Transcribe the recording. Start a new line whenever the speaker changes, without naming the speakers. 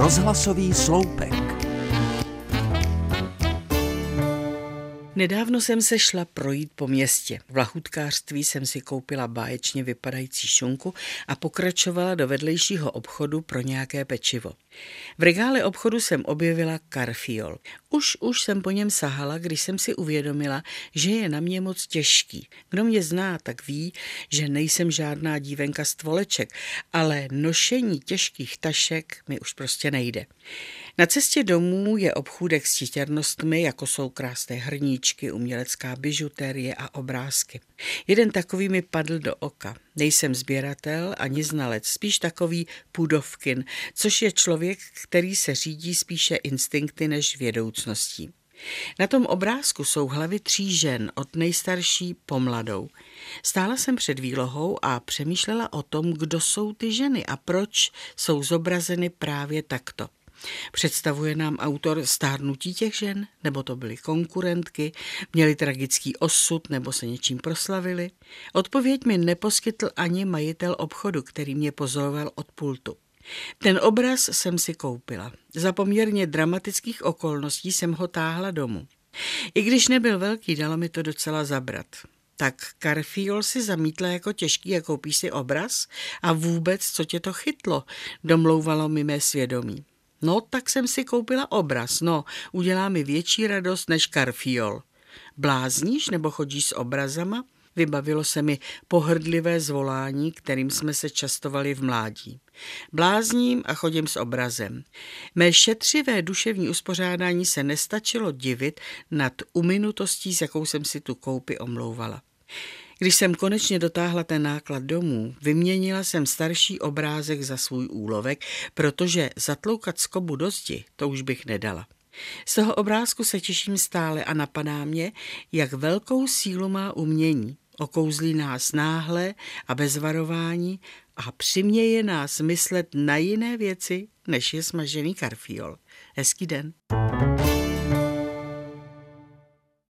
Rozhlasový sloupek.
Nedávno jsem se šla projít po městě. V lahutkářství jsem si koupila báječně vypadající šunku a pokračovala do vedlejšího obchodu pro nějaké pečivo. V regále obchodu jsem objevila karfiol. Už už jsem po něm sahala, když jsem si uvědomila, že je na mě moc těžký. Kdo mě zná, tak ví, že nejsem žádná dívenka stvoleček, ale nošení těžkých tašek mi už prostě nejde. Na cestě domů je obchůdek s titěrnostmi, jako jsou krásné hrníčky, umělecká bižuterie a obrázky. Jeden takový mi padl do oka. Nejsem sběratel ani znalec, spíš takový pudovkin, což je člověk, který se řídí spíše instinkty než vědoucností. Na tom obrázku jsou hlavy tří žen, od nejstarší po mladou. Stála jsem před výlohou a přemýšlela o tom, kdo jsou ty ženy a proč jsou zobrazeny právě takto. Představuje nám autor stárnutí těch žen, nebo to byly konkurentky, měli tragický osud, nebo se něčím proslavili? Odpověď mi neposkytl ani majitel obchodu, který mě pozoroval od pultu. Ten obraz jsem si koupila. Za poměrně dramatických okolností jsem ho táhla domů. I když nebyl velký, dalo mi to docela zabrat. Tak Carfiol si zamítla jako těžký a koupíš si obraz? A vůbec, co tě to chytlo? Domlouvalo mi mé svědomí. No, tak jsem si koupila obraz. No, udělá mi větší radost než karfiol. Blázníš nebo chodíš s obrazama? Vybavilo se mi pohrdlivé zvolání, kterým jsme se častovali v mládí. Blázním a chodím s obrazem. Mé šetřivé duševní uspořádání se nestačilo divit nad uminutostí, s jakou jsem si tu koupi omlouvala. Když jsem konečně dotáhla ten náklad domů, vyměnila jsem starší obrázek za svůj úlovek, protože zatloukat skobu do zdi, to už bych nedala. Z toho obrázku se těším stále a napadá mě, jak velkou sílu má umění. Okouzlí nás náhle a bez varování a přiměje nás myslet na jiné věci, než je smažený karfiol. Hezký den.